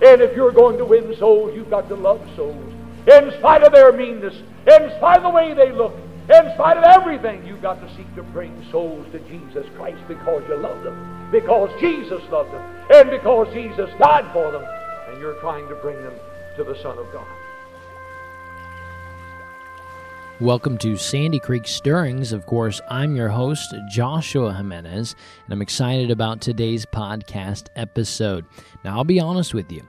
And if you're going to win souls, you've got to love souls. In spite of their meanness, in spite of the way they look, in spite of everything, you've got to seek to bring souls to Jesus Christ because you love them, because Jesus loved them, and because Jesus died for them, and you're trying to bring them to the Son of God. Welcome to Sandy Creek Stirrings. Of course, I'm your host, Joshua Jimenez, and I'm excited about today's podcast episode. Now, I'll be honest with you.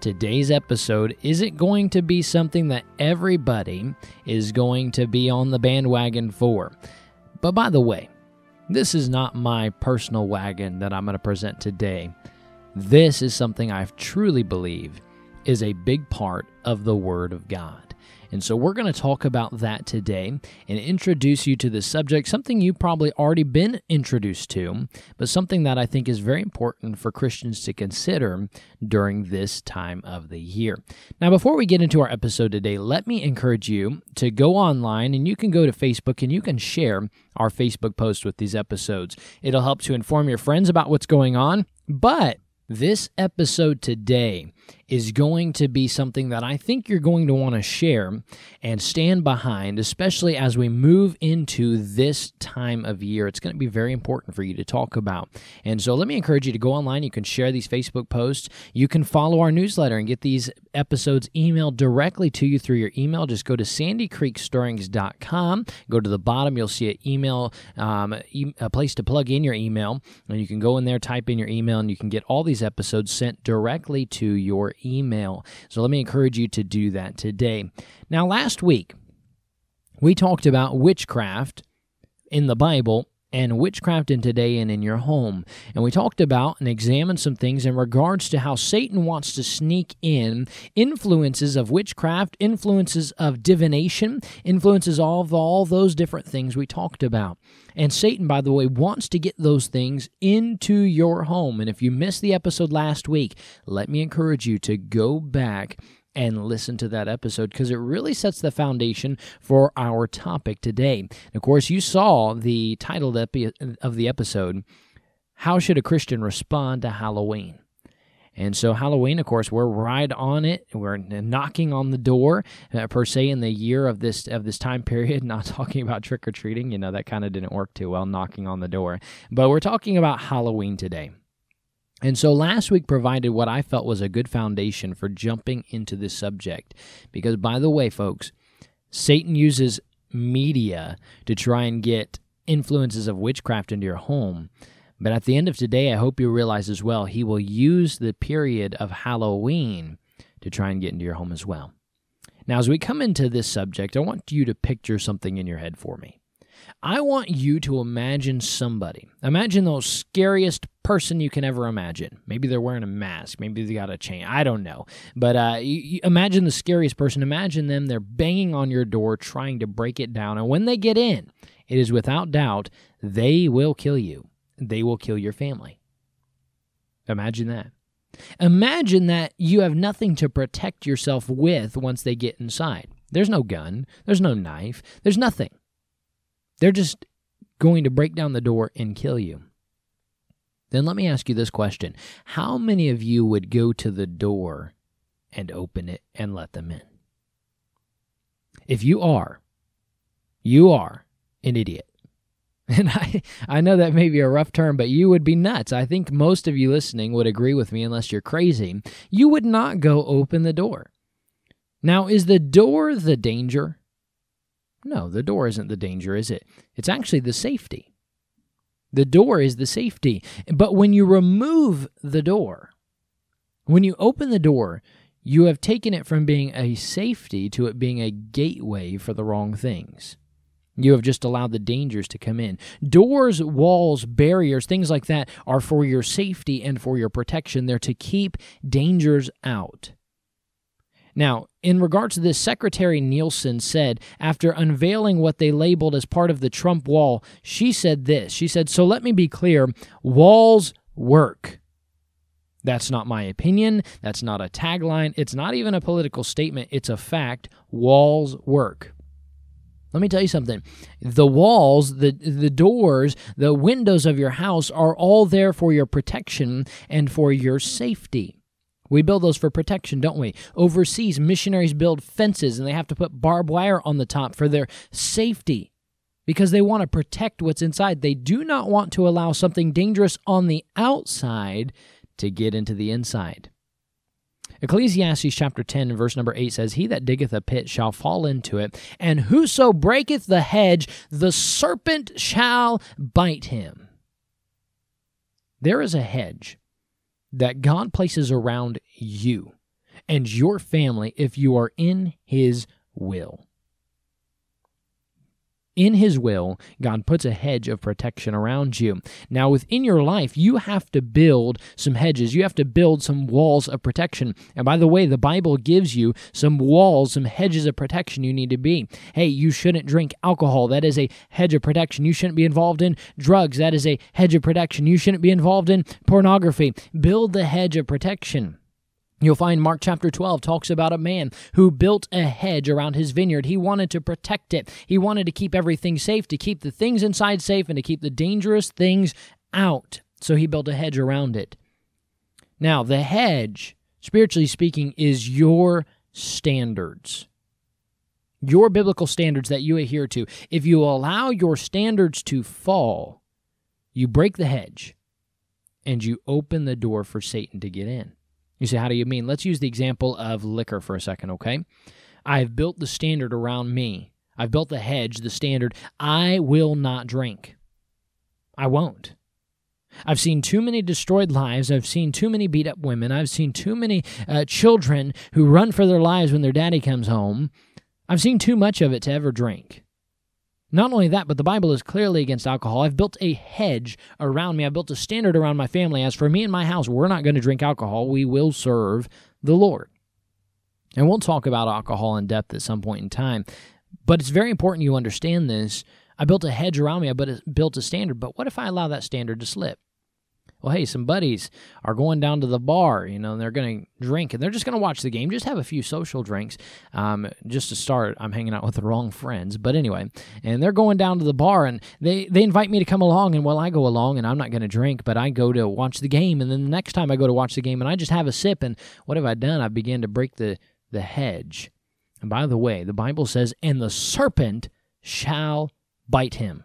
Today's episode isn't going to be something that everybody is going to be on the bandwagon for. But by the way, this is not my personal wagon that I'm going to present today. This is something I truly believe is a big part of the Word of God. And so we're going to talk about that today and introduce you to the subject, something you've probably already been introduced to, but something that I think is very important for Christians to consider during this time of the year. Now, before we get into our episode today, let me encourage you to go online and you can go to Facebook and you can share our Facebook post with these episodes. It'll help to inform your friends about what's going on, but this episode today is going to be something that I think you're going to want to share and stand behind, especially as we move into this time of year. It's going to be very important for you to talk about. And so let me encourage you to go online. You can share these Facebook posts. You can follow our newsletter and get these episodes emailed directly to you through your email. Just go to sandycreekstirrings.com. Go to the bottom, you'll see an email, um, a place to plug in your email. And you can go in there, type in your email, and you can get all these episodes sent directly to your email. So let me encourage you to do that today. Now, last week, we talked about witchcraft in the Bible and witchcraft in today and in your home. And we talked about and examined some things in regards to how Satan wants to sneak in influences of witchcraft, influences of divination, influences of all those different things we talked about. And Satan, by the way, wants to get those things into your home. And if you missed the episode last week, let me encourage you to go back and listen to that episode because it really sets the foundation for our topic today. And of course, you saw the title of the episode How Should a Christian Respond to Halloween? And so Halloween, of course, we're right on it. We're knocking on the door, uh, per se, in the year of this of this time period. Not talking about trick or treating, you know, that kind of didn't work too well, knocking on the door. But we're talking about Halloween today. And so last week provided what I felt was a good foundation for jumping into this subject. Because, by the way, folks, Satan uses media to try and get influences of witchcraft into your home. But at the end of today, I hope you realize as well, he will use the period of Halloween to try and get into your home as well. Now, as we come into this subject, I want you to picture something in your head for me. I want you to imagine somebody. Imagine the scariest person you can ever imagine. Maybe they're wearing a mask. Maybe they got a chain. I don't know. But uh, you, you imagine the scariest person. Imagine them. They're banging on your door, trying to break it down. And when they get in, it is without doubt they will kill you. They will kill your family. Imagine that. Imagine that you have nothing to protect yourself with once they get inside. There's no gun. There's no knife. There's nothing. They're just going to break down the door and kill you. Then let me ask you this question How many of you would go to the door and open it and let them in? If you are, you are an idiot. And I, I know that may be a rough term, but you would be nuts. I think most of you listening would agree with me, unless you're crazy. You would not go open the door. Now, is the door the danger? No, the door isn't the danger, is it? It's actually the safety. The door is the safety. But when you remove the door, when you open the door, you have taken it from being a safety to it being a gateway for the wrong things. You have just allowed the dangers to come in. Doors, walls, barriers, things like that are for your safety and for your protection. They're to keep dangers out. Now, in regards to this, Secretary Nielsen said, after unveiling what they labeled as part of the Trump wall, she said this. She said, So let me be clear walls work. That's not my opinion. That's not a tagline. It's not even a political statement. It's a fact. Walls work. Let me tell you something. The walls, the the doors, the windows of your house are all there for your protection and for your safety. We build those for protection, don't we? Overseas, missionaries build fences and they have to put barbed wire on the top for their safety because they want to protect what's inside. They do not want to allow something dangerous on the outside to get into the inside. Ecclesiastes chapter 10 verse number 8 says, He that diggeth a pit shall fall into it, and whoso breaketh the hedge, the serpent shall bite him. There is a hedge that God places around you and your family if you are in His will. In His will, God puts a hedge of protection around you. Now, within your life, you have to build some hedges. You have to build some walls of protection. And by the way, the Bible gives you some walls, some hedges of protection you need to be. Hey, you shouldn't drink alcohol. That is a hedge of protection. You shouldn't be involved in drugs. That is a hedge of protection. You shouldn't be involved in pornography. Build the hedge of protection. You'll find Mark chapter 12 talks about a man who built a hedge around his vineyard. He wanted to protect it. He wanted to keep everything safe, to keep the things inside safe, and to keep the dangerous things out. So he built a hedge around it. Now, the hedge, spiritually speaking, is your standards. Your biblical standards that you adhere to. If you allow your standards to fall, you break the hedge and you open the door for Satan to get in. You say, how do you mean? Let's use the example of liquor for a second, okay? I've built the standard around me. I've built the hedge, the standard. I will not drink. I won't. I've seen too many destroyed lives. I've seen too many beat up women. I've seen too many uh, children who run for their lives when their daddy comes home. I've seen too much of it to ever drink. Not only that, but the Bible is clearly against alcohol. I've built a hedge around me. I've built a standard around my family. As for me and my house, we're not going to drink alcohol. We will serve the Lord. And we'll talk about alcohol in depth at some point in time. But it's very important you understand this. I built a hedge around me. I built a standard. But what if I allow that standard to slip? Well, hey, some buddies are going down to the bar, you know, and they're going to drink and they're just going to watch the game, just have a few social drinks. Um, just to start, I'm hanging out with the wrong friends, but anyway, and they're going down to the bar and they, they invite me to come along. And well, I go along and I'm not going to drink, but I go to watch the game. And then the next time I go to watch the game and I just have a sip. And what have I done? I begin to break the, the hedge. And by the way, the Bible says, and the serpent shall bite him.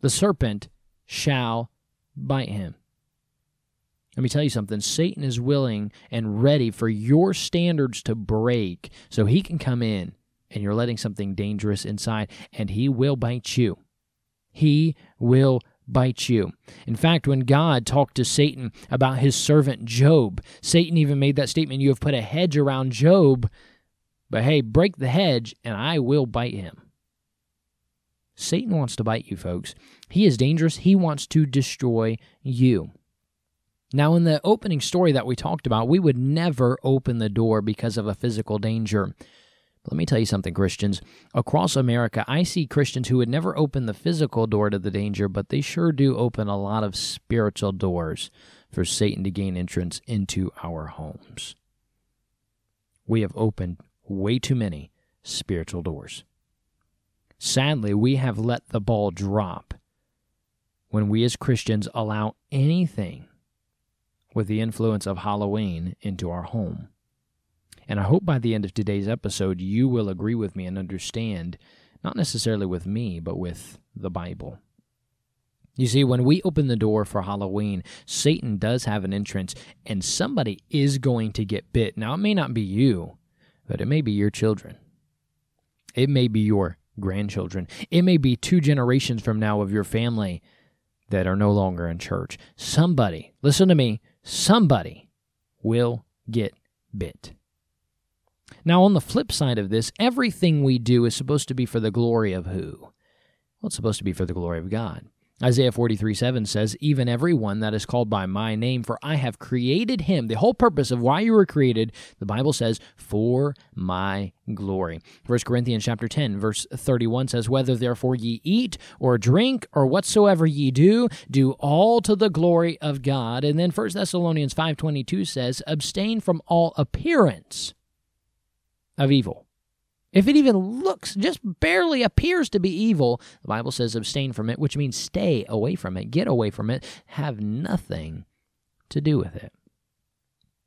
The serpent shall bite him. Let me tell you something Satan is willing and ready for your standards to break so he can come in and you're letting something dangerous inside, and he will bite you. He will bite you. In fact, when God talked to Satan about his servant Job, Satan even made that statement You have put a hedge around Job, but hey, break the hedge, and I will bite him. Satan wants to bite you, folks. He is dangerous. He wants to destroy you. Now, in the opening story that we talked about, we would never open the door because of a physical danger. Let me tell you something, Christians. Across America, I see Christians who would never open the physical door to the danger, but they sure do open a lot of spiritual doors for Satan to gain entrance into our homes. We have opened way too many spiritual doors. Sadly, we have let the ball drop when we as Christians allow anything with the influence of Halloween into our home. And I hope by the end of today's episode, you will agree with me and understand, not necessarily with me, but with the Bible. You see, when we open the door for Halloween, Satan does have an entrance, and somebody is going to get bit. Now, it may not be you, but it may be your children. It may be your grandchildren. It may be two generations from now of your family that are no longer in church. Somebody, listen to me, somebody will get bit. Now, on the flip side of this, everything we do is supposed to be for the glory of who? Well, it's supposed to be for the glory of God. Isaiah 43 7 says, Even every one that is called by my name, for I have created him. The whole purpose of why you were created, the Bible says, for my glory. 1 Corinthians chapter 10, verse 31 says, Whether therefore ye eat or drink or whatsoever ye do, do all to the glory of God. And then 1 Thessalonians 5.22 says, Abstain from all appearance of evil. If it even looks, just barely appears to be evil, the Bible says abstain from it, which means stay away from it, get away from it, have nothing to do with it.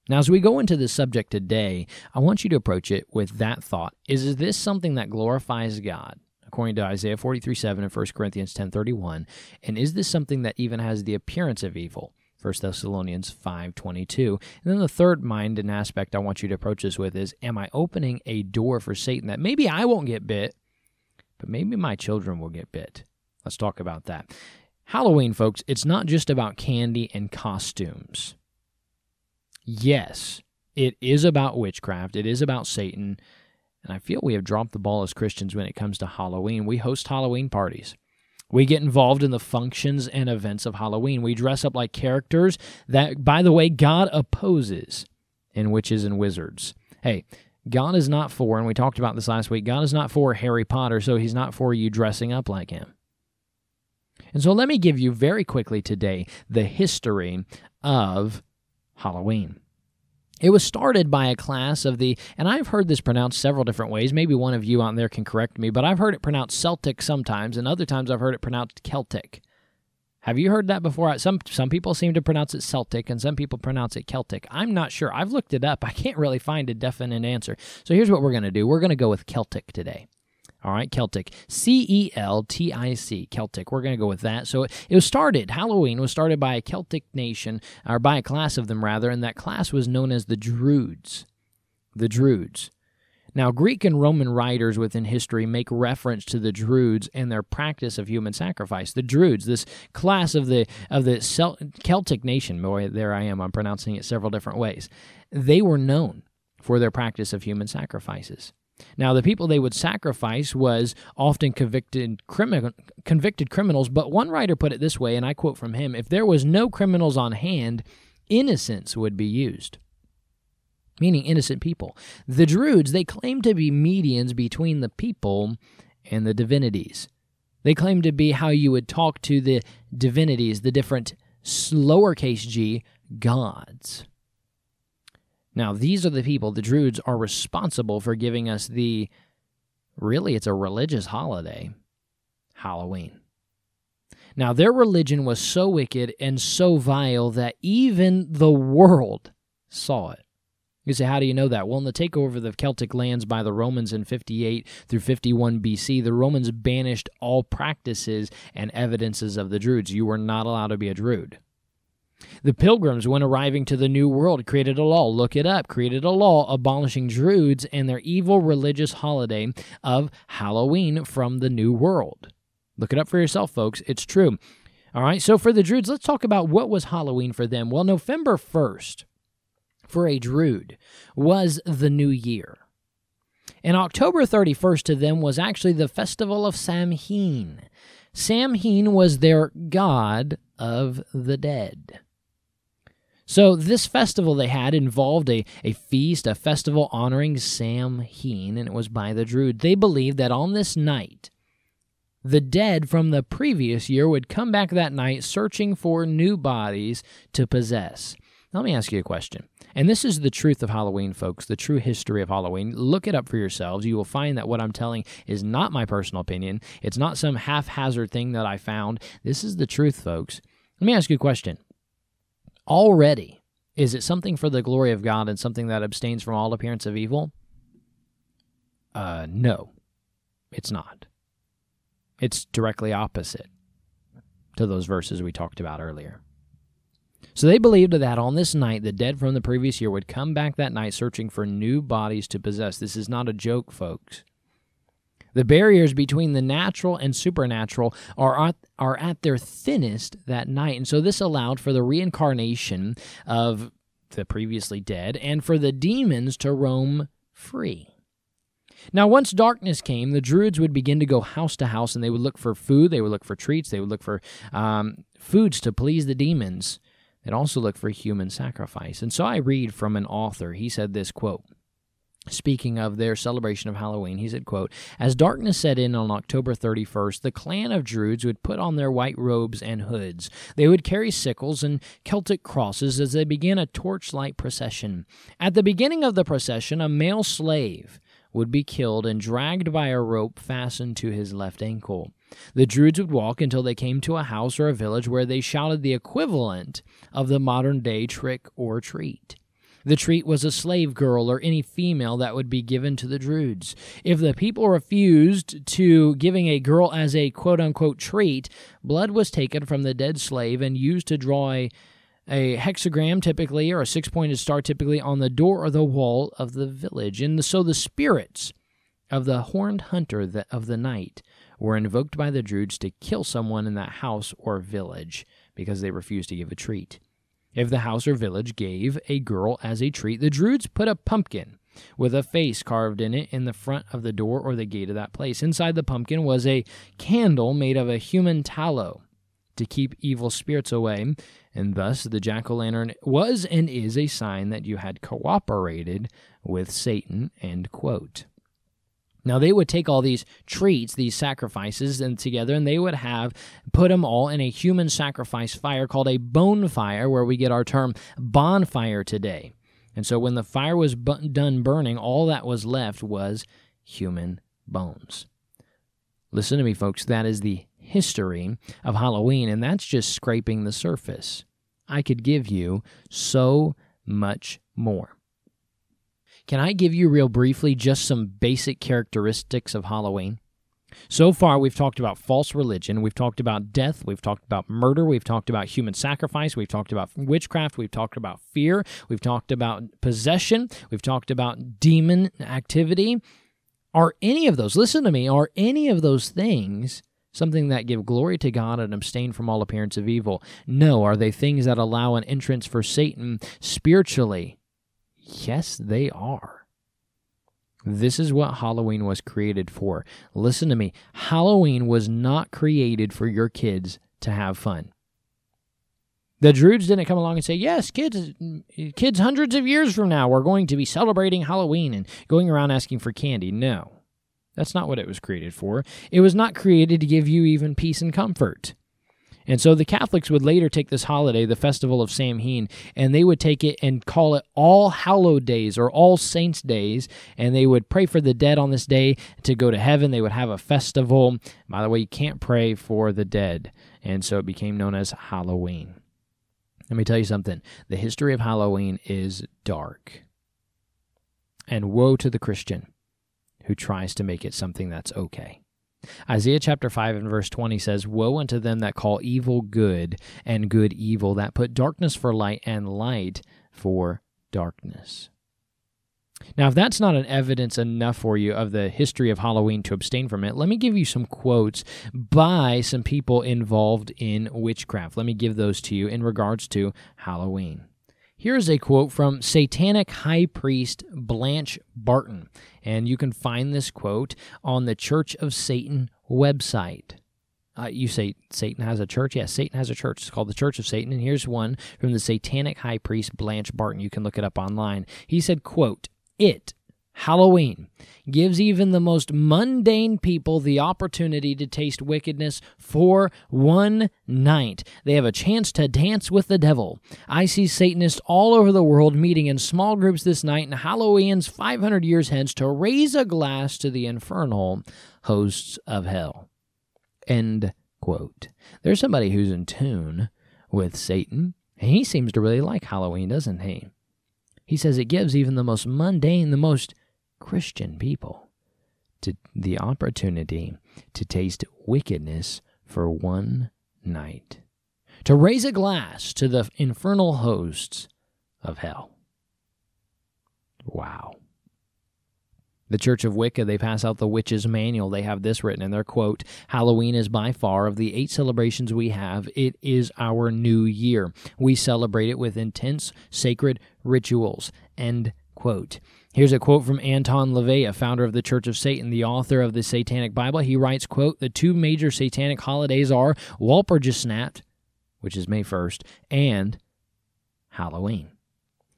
Now, as we go into this subject today, I want you to approach it with that thought. Is this something that glorifies God? According to Isaiah 43 7 and 1 Corinthians ten thirty one, And is this something that even has the appearance of evil? 1 Thessalonians 5:22. And then the third mind and aspect I want you to approach this with is am I opening a door for Satan that maybe I won't get bit, but maybe my children will get bit. Let's talk about that. Halloween, folks, it's not just about candy and costumes. Yes, it is about witchcraft, it is about Satan, and I feel we have dropped the ball as Christians when it comes to Halloween. We host Halloween parties. We get involved in the functions and events of Halloween. We dress up like characters that, by the way, God opposes in witches and wizards. Hey, God is not for, and we talked about this last week, God is not for Harry Potter, so he's not for you dressing up like him. And so let me give you very quickly today the history of Halloween. It was started by a class of the, and I've heard this pronounced several different ways. Maybe one of you out there can correct me, but I've heard it pronounced Celtic sometimes, and other times I've heard it pronounced Celtic. Have you heard that before? Some some people seem to pronounce it Celtic, and some people pronounce it Celtic. I'm not sure. I've looked it up. I can't really find a definite answer. So here's what we're going to do. We're going to go with Celtic today. All right, Celtic. C E L T I C, Celtic. We're going to go with that. So it was started, Halloween was started by a Celtic nation, or by a class of them rather, and that class was known as the Druids. The Druids. Now, Greek and Roman writers within history make reference to the Druids and their practice of human sacrifice. The Druids, this class of the of the Celtic nation, boy, there I am, I'm pronouncing it several different ways. They were known for their practice of human sacrifices. Now, the people they would sacrifice was often convicted, crimi- convicted criminals, but one writer put it this way, and I quote from him if there was no criminals on hand, innocence would be used. Meaning innocent people. The Druids, they claimed to be medians between the people and the divinities. They claimed to be how you would talk to the divinities, the different lowercase g gods. Now, these are the people, the Druids, are responsible for giving us the really, it's a religious holiday, Halloween. Now, their religion was so wicked and so vile that even the world saw it. You say, how do you know that? Well, in the takeover of the Celtic lands by the Romans in 58 through 51 BC, the Romans banished all practices and evidences of the Druids. You were not allowed to be a Druid. The Pilgrims, when arriving to the New World, created a law, look it up, created a law abolishing Druids and their evil religious holiday of Halloween from the New World. Look it up for yourself, folks. It's true. All right, so for the Druids, let's talk about what was Halloween for them. Well, November 1st for a Druid was the new year. And October 31st to them was actually the festival of Samhain. Samhain was their god of the dead. So, this festival they had involved a, a feast, a festival honoring Sam Samhain, and it was by the Druid. They believed that on this night, the dead from the previous year would come back that night searching for new bodies to possess. Now, let me ask you a question. And this is the truth of Halloween, folks, the true history of Halloween. Look it up for yourselves. You will find that what I'm telling is not my personal opinion. It's not some haphazard thing that I found. This is the truth, folks. Let me ask you a question already, is it something for the glory of God and something that abstains from all appearance of evil? Uh, no, it's not. It's directly opposite to those verses we talked about earlier. So they believed that on this night, the dead from the previous year would come back that night searching for new bodies to possess. This is not a joke, folks. The barriers between the natural and supernatural are at, are at their thinnest that night. And so this allowed for the reincarnation of the previously dead and for the demons to roam free. Now, once darkness came, the Druids would begin to go house to house and they would look for food, they would look for treats, they would look for um, foods to please the demons. They'd also look for human sacrifice. And so I read from an author. He said this quote Speaking of their celebration of Halloween, he said, quote, As darkness set in on October 31st, the clan of Druids would put on their white robes and hoods. They would carry sickles and Celtic crosses as they began a torchlight procession. At the beginning of the procession, a male slave would be killed and dragged by a rope fastened to his left ankle. The Druids would walk until they came to a house or a village where they shouted the equivalent of the modern day trick or treat. The treat was a slave girl or any female that would be given to the Druids. If the people refused to giving a girl as a quote unquote treat, blood was taken from the dead slave and used to draw a, a hexagram typically or a six pointed star typically on the door or the wall of the village. And so the spirits of the horned hunter of the night were invoked by the Druids to kill someone in that house or village because they refused to give a treat. If the house or village gave a girl as a treat, the Druids put a pumpkin with a face carved in it in the front of the door or the gate of that place. Inside the pumpkin was a candle made of a human tallow to keep evil spirits away, and thus the jack o' lantern was and is a sign that you had cooperated with Satan. End quote. Now they would take all these treats, these sacrifices, and together, and they would have put them all in a human sacrifice fire called a bone fire, where we get our term bonfire today. And so when the fire was bu- done burning, all that was left was human bones. Listen to me, folks. That is the history of Halloween, and that's just scraping the surface. I could give you so much more. Can I give you, real briefly, just some basic characteristics of Halloween? So far, we've talked about false religion, we've talked about death, we've talked about murder, we've talked about human sacrifice, we've talked about witchcraft, we've talked about fear, we've talked about possession, we've talked about demon activity. Are any of those, listen to me, are any of those things something that give glory to God and abstain from all appearance of evil? No. Are they things that allow an entrance for Satan spiritually Yes, they are. This is what Halloween was created for. Listen to me. Halloween was not created for your kids to have fun. The Druids didn't come along and say, "Yes, kids, kids hundreds of years from now we're going to be celebrating Halloween and going around asking for candy." No. That's not what it was created for. It was not created to give you even peace and comfort. And so the Catholics would later take this holiday, the Festival of Samhain, and they would take it and call it All Hallowed Days or All Saints Days, and they would pray for the dead on this day to go to heaven. They would have a festival. By the way, you can't pray for the dead, and so it became known as Halloween. Let me tell you something the history of Halloween is dark. And woe to the Christian who tries to make it something that's okay. Isaiah chapter 5 and verse 20 says, Woe unto them that call evil good and good evil, that put darkness for light and light for darkness. Now, if that's not an evidence enough for you of the history of Halloween to abstain from it, let me give you some quotes by some people involved in witchcraft. Let me give those to you in regards to Halloween. Here's a quote from Satanic High Priest Blanche Barton, and you can find this quote on the Church of Satan website. Uh, you say Satan has a church? Yes, Satan has a church. It's called the Church of Satan. And here's one from the Satanic High Priest Blanche Barton. You can look it up online. He said, quote, It Halloween gives even the most mundane people the opportunity to taste wickedness for one night. They have a chance to dance with the devil. I see Satanists all over the world meeting in small groups this night in Halloween's 500 years hence to raise a glass to the infernal hosts of hell. End quote. There's somebody who's in tune with Satan, and he seems to really like Halloween, doesn't he? He says it gives even the most mundane, the most Christian people to the opportunity to taste wickedness for one night, to raise a glass to the infernal hosts of hell. Wow. The Church of Wicca, they pass out the Witch's Manual. They have this written in their quote Halloween is by far, of the eight celebrations we have, it is our new year. We celebrate it with intense sacred rituals. End quote. Here's a quote from Anton LaVey, a founder of the Church of Satan, the author of the Satanic Bible. He writes, quote, The two major satanic holidays are Walpurgisnacht, which is May 1st, and Halloween.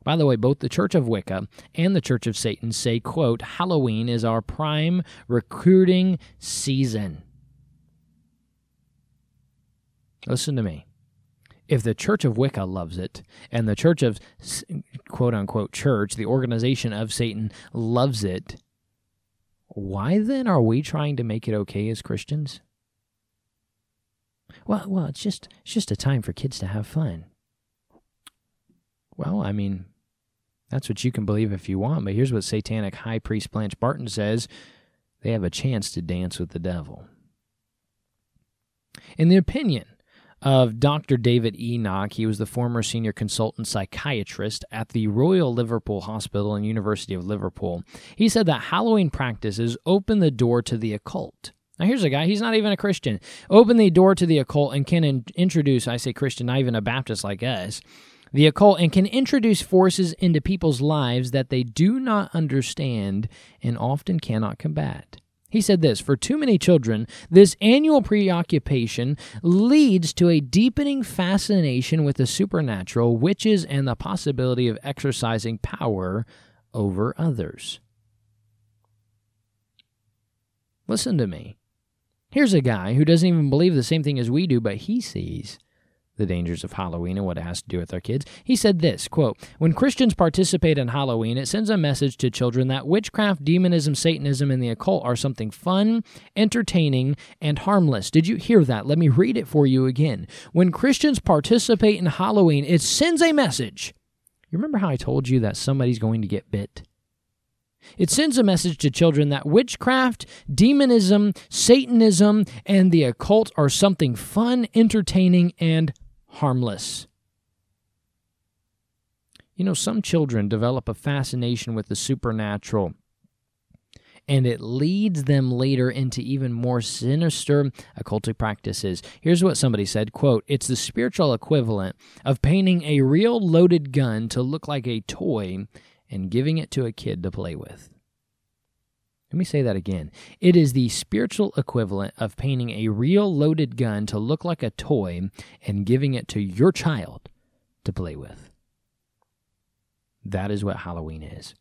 By the way, both the Church of Wicca and the Church of Satan say, quote, Halloween is our prime recruiting season. Listen to me if the Church of Wicca loves it and the Church of quote unquote church, the organization of Satan, loves it, why then are we trying to make it okay as Christians? Well, well, it's just it's just a time for kids to have fun. Well, I mean, that's what you can believe if you want, but here's what satanic high priest Blanche Barton says they have a chance to dance with the devil. In the opinion of Dr. David Enoch, he was the former senior consultant psychiatrist at the Royal Liverpool Hospital and University of Liverpool. He said that Halloween practices open the door to the occult. Now, here's a guy, he's not even a Christian. Open the door to the occult and can in- introduce, I say Christian, not even a Baptist like us, the occult and can introduce forces into people's lives that they do not understand and often cannot combat. He said this For too many children, this annual preoccupation leads to a deepening fascination with the supernatural, witches, and the possibility of exercising power over others. Listen to me. Here's a guy who doesn't even believe the same thing as we do, but he sees the dangers of Halloween and what it has to do with our kids. He said this, quote, "When Christians participate in Halloween, it sends a message to children that witchcraft, demonism, satanism and the occult are something fun, entertaining, and harmless." Did you hear that? Let me read it for you again. When Christians participate in Halloween, it sends a message. You remember how I told you that somebody's going to get bit? It sends a message to children that witchcraft, demonism, Satanism, and the occult are something fun, entertaining, and harmless. You know, some children develop a fascination with the supernatural, and it leads them later into even more sinister occultic practices. Here's what somebody said, quote, "It's the spiritual equivalent of painting a real loaded gun to look like a toy and giving it to a kid to play with." Let me say that again. It is the spiritual equivalent of painting a real loaded gun to look like a toy and giving it to your child to play with. That is what Halloween is.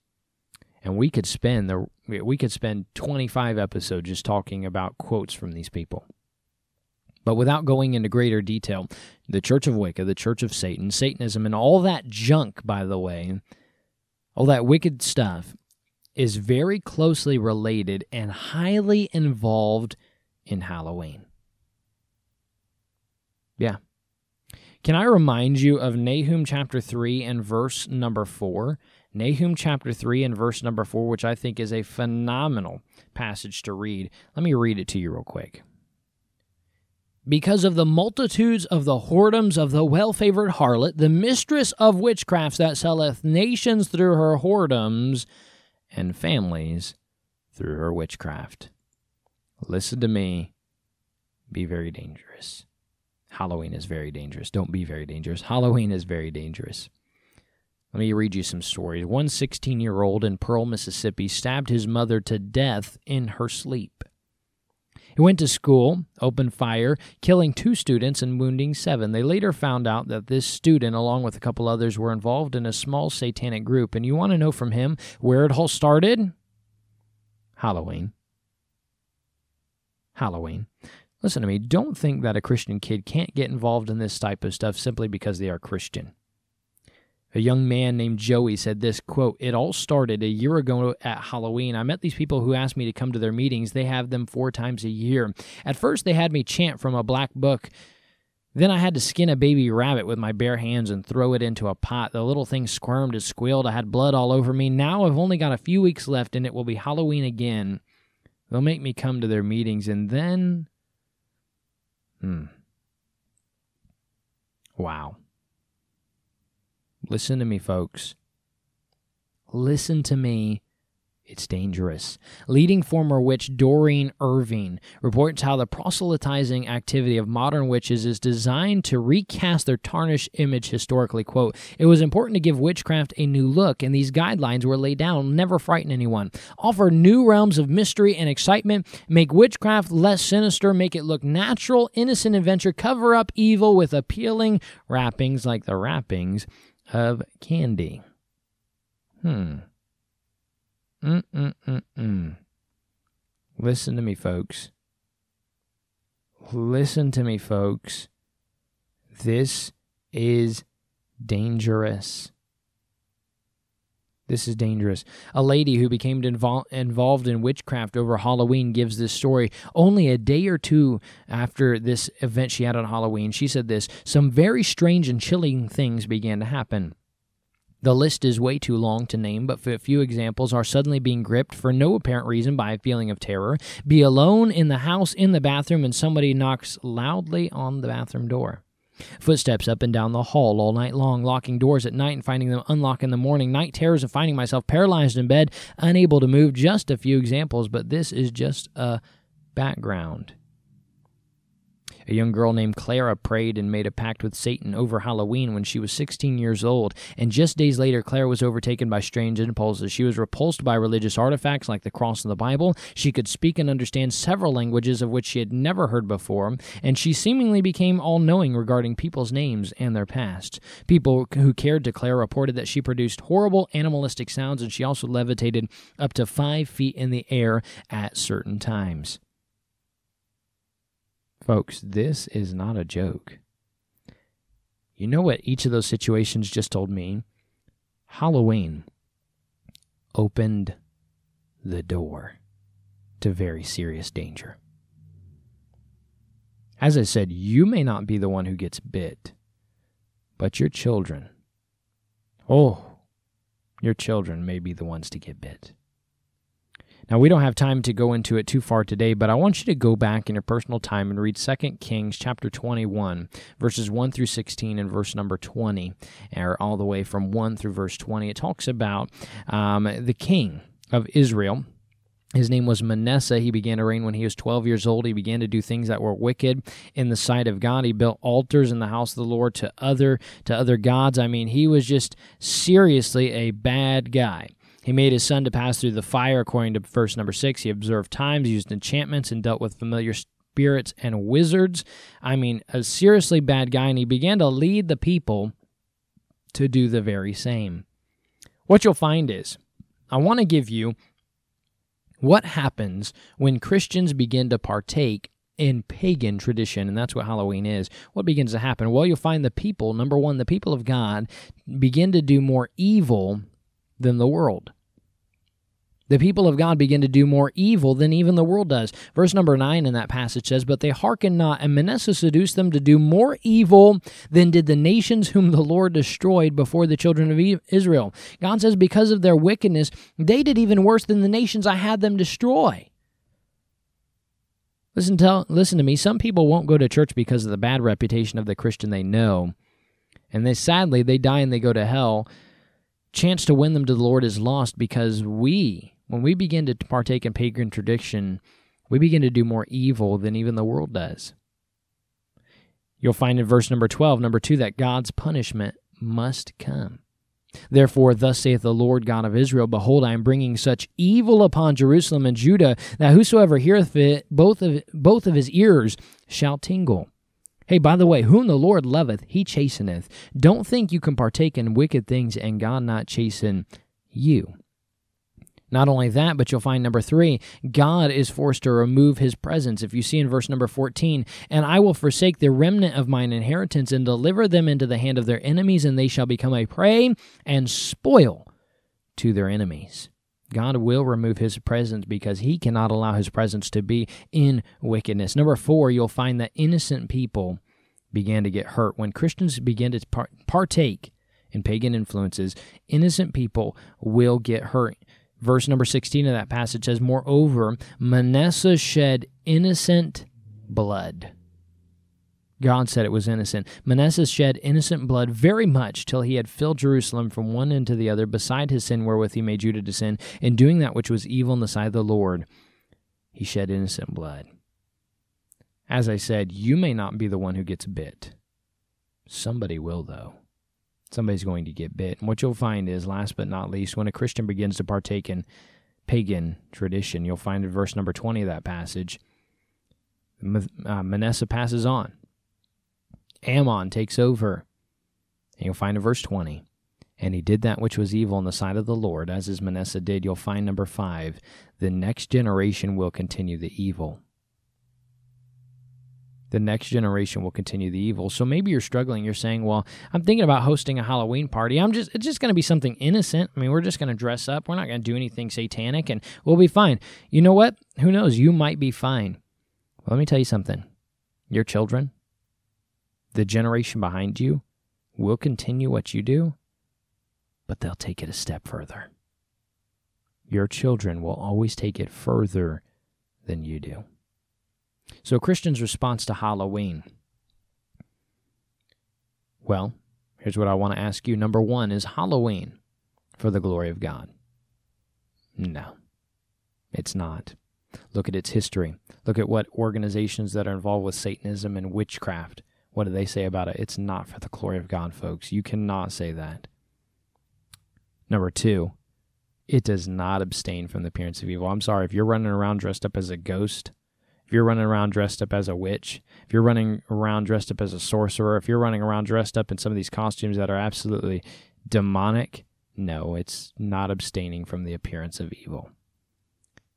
And we could spend the we could spend 25 episodes just talking about quotes from these people. But without going into greater detail, the Church of Wicca, the Church of Satan, Satanism, and all that junk, by the way, all that wicked stuff is very closely related and highly involved in Halloween. Yeah. Can I remind you of Nahum chapter 3 and verse number 4? Nahum chapter 3 and verse number 4, which I think is a phenomenal passage to read. Let me read it to you real quick. Because of the multitudes of the whoredoms of the well favored harlot, the mistress of witchcrafts that selleth nations through her whoredoms, and families through her witchcraft. Listen to me. Be very dangerous. Halloween is very dangerous. Don't be very dangerous. Halloween is very dangerous. Let me read you some stories. One 16 year old in Pearl, Mississippi stabbed his mother to death in her sleep. He went to school, opened fire, killing two students and wounding seven. They later found out that this student, along with a couple others, were involved in a small satanic group. And you want to know from him where it all started? Halloween. Halloween. Listen to me. Don't think that a Christian kid can't get involved in this type of stuff simply because they are Christian. A young man named Joey said this quote, It all started a year ago at Halloween. I met these people who asked me to come to their meetings. They have them four times a year. At first, they had me chant from a black book. Then I had to skin a baby rabbit with my bare hands and throw it into a pot. The little thing squirmed and squealed. I had blood all over me. Now I've only got a few weeks left and it will be Halloween again. They'll make me come to their meetings and then. Hmm. Wow. Listen to me, folks. Listen to me. It's dangerous. Leading former witch Doreen Irvine reports how the proselytizing activity of modern witches is designed to recast their tarnished image historically. Quote, It was important to give witchcraft a new look, and these guidelines were laid down never frighten anyone. Offer new realms of mystery and excitement, make witchcraft less sinister, make it look natural, innocent adventure, cover up evil with appealing wrappings like the wrappings of candy. Hmm. Mm-mm-mm-mm. Listen to me, folks. Listen to me, folks. This is dangerous. This is dangerous. A lady who became invol- involved in witchcraft over Halloween gives this story. Only a day or two after this event she had on Halloween, she said this Some very strange and chilling things began to happen. The list is way too long to name, but a few examples are suddenly being gripped for no apparent reason by a feeling of terror, be alone in the house in the bathroom, and somebody knocks loudly on the bathroom door. Footsteps up and down the hall all night long, locking doors at night and finding them unlocked in the morning. Night terrors of finding myself paralyzed in bed, unable to move. Just a few examples, but this is just a background. A young girl named Clara prayed and made a pact with Satan over Halloween when she was 16 years old, and just days later, Clara was overtaken by strange impulses. She was repulsed by religious artifacts like the cross and the Bible. She could speak and understand several languages of which she had never heard before, and she seemingly became all knowing regarding people's names and their past. People who cared to Clara reported that she produced horrible animalistic sounds, and she also levitated up to five feet in the air at certain times. Folks, this is not a joke. You know what each of those situations just told me? Halloween opened the door to very serious danger. As I said, you may not be the one who gets bit, but your children, oh, your children may be the ones to get bit. Now, we don't have time to go into it too far today, but I want you to go back in your personal time and read 2 Kings chapter 21, verses 1 through 16 and verse number 20, or all the way from 1 through verse 20. It talks about um, the king of Israel. His name was Manasseh. He began to reign when he was 12 years old. He began to do things that were wicked in the sight of God. He built altars in the house of the Lord to other to other gods. I mean, he was just seriously a bad guy. He made his son to pass through the fire, according to verse number six. He observed times, used enchantments, and dealt with familiar spirits and wizards. I mean, a seriously bad guy, and he began to lead the people to do the very same. What you'll find is, I want to give you what happens when Christians begin to partake in pagan tradition, and that's what Halloween is. What begins to happen? Well, you'll find the people, number one, the people of God, begin to do more evil than the world. The people of God begin to do more evil than even the world does. Verse number 9 in that passage says, But they hearken not, and Manasseh seduced them to do more evil than did the nations whom the Lord destroyed before the children of Israel. God says, Because of their wickedness, they did even worse than the nations I had them destroy. Listen, tell, listen to me. Some people won't go to church because of the bad reputation of the Christian they know. And they sadly, they die and they go to hell. Chance to win them to the Lord is lost because we when we begin to partake in pagan tradition, we begin to do more evil than even the world does. You'll find in verse number 12, number 2, that God's punishment must come. Therefore, thus saith the Lord God of Israel Behold, I am bringing such evil upon Jerusalem and Judah that whosoever heareth it, both of, both of his ears shall tingle. Hey, by the way, whom the Lord loveth, he chasteneth. Don't think you can partake in wicked things and God not chasten you. Not only that, but you'll find number three, God is forced to remove his presence. If you see in verse number 14, and I will forsake the remnant of mine inheritance and deliver them into the hand of their enemies, and they shall become a prey and spoil to their enemies. God will remove his presence because he cannot allow his presence to be in wickedness. Number four, you'll find that innocent people began to get hurt. When Christians begin to partake in pagan influences, innocent people will get hurt. Verse number 16 of that passage says, Moreover, Manasseh shed innocent blood. God said it was innocent. Manasseh shed innocent blood very much till he had filled Jerusalem from one end to the other, beside his sin wherewith he made Judah to sin, in doing that which was evil in the sight of the Lord. He shed innocent blood. As I said, you may not be the one who gets bit. Somebody will, though somebody's going to get bit. And what you'll find is, last but not least, when a Christian begins to partake in pagan tradition, you'll find in verse number 20 of that passage, uh, Manasseh passes on. Amon takes over. And you'll find in verse 20, and he did that which was evil in the sight of the Lord, as his Manasseh did. You'll find number 5, the next generation will continue the evil. The next generation will continue the evil. So maybe you're struggling. You're saying, "Well, I'm thinking about hosting a Halloween party. I'm just it's just going to be something innocent. I mean, we're just going to dress up. We're not going to do anything satanic and we'll be fine." You know what? Who knows? You might be fine. Well, let me tell you something. Your children, the generation behind you, will continue what you do, but they'll take it a step further. Your children will always take it further than you do. So, Christians' response to Halloween. Well, here's what I want to ask you. Number one is Halloween for the glory of God? No, it's not. Look at its history. Look at what organizations that are involved with Satanism and witchcraft. What do they say about it? It's not for the glory of God, folks. You cannot say that. Number two, it does not abstain from the appearance of evil. I'm sorry, if you're running around dressed up as a ghost, if you're running around dressed up as a witch, if you're running around dressed up as a sorcerer, if you're running around dressed up in some of these costumes that are absolutely demonic, no, it's not abstaining from the appearance of evil.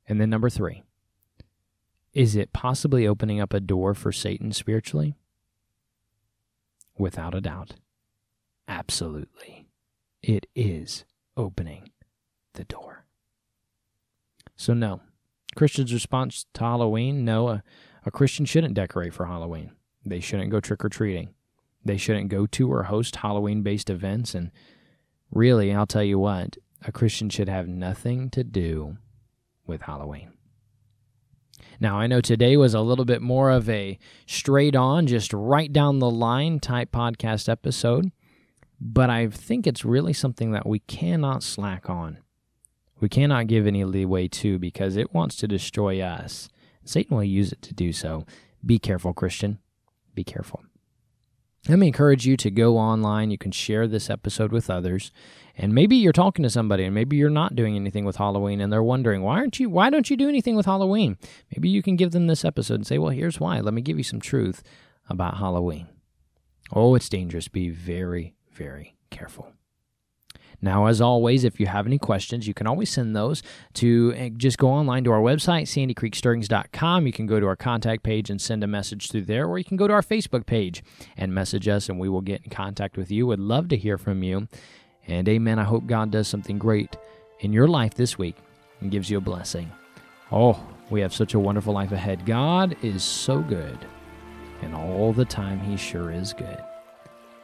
And then number three, is it possibly opening up a door for Satan spiritually? Without a doubt. Absolutely. It is opening the door. So, no, Christian's response to Halloween no, a, a Christian shouldn't decorate for Halloween. They shouldn't go trick or treating. They shouldn't go to or host Halloween based events. And really, I'll tell you what, a Christian should have nothing to do with Halloween. Now, I know today was a little bit more of a straight on, just right down the line type podcast episode, but I think it's really something that we cannot slack on. We cannot give any leeway to because it wants to destroy us. Satan will use it to do so. Be careful, Christian. Be careful. Let me encourage you to go online. You can share this episode with others. And maybe you're talking to somebody and maybe you're not doing anything with Halloween and they're wondering, why aren't you why don't you do anything with Halloween? Maybe you can give them this episode and say, Well, here's why. Let me give you some truth about Halloween. Oh, it's dangerous. Be very, very careful. Now, as always, if you have any questions, you can always send those to eh, just go online to our website, sandycreekstirrings.com. You can go to our contact page and send a message through there, or you can go to our Facebook page and message us, and we will get in contact with you. Would love to hear from you. And amen. I hope God does something great in your life this week and gives you a blessing. Oh, we have such a wonderful life ahead. God is so good, and all the time, He sure is good.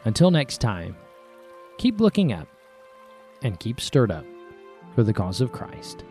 Until next time, keep looking up and keep stirred up for the cause of Christ.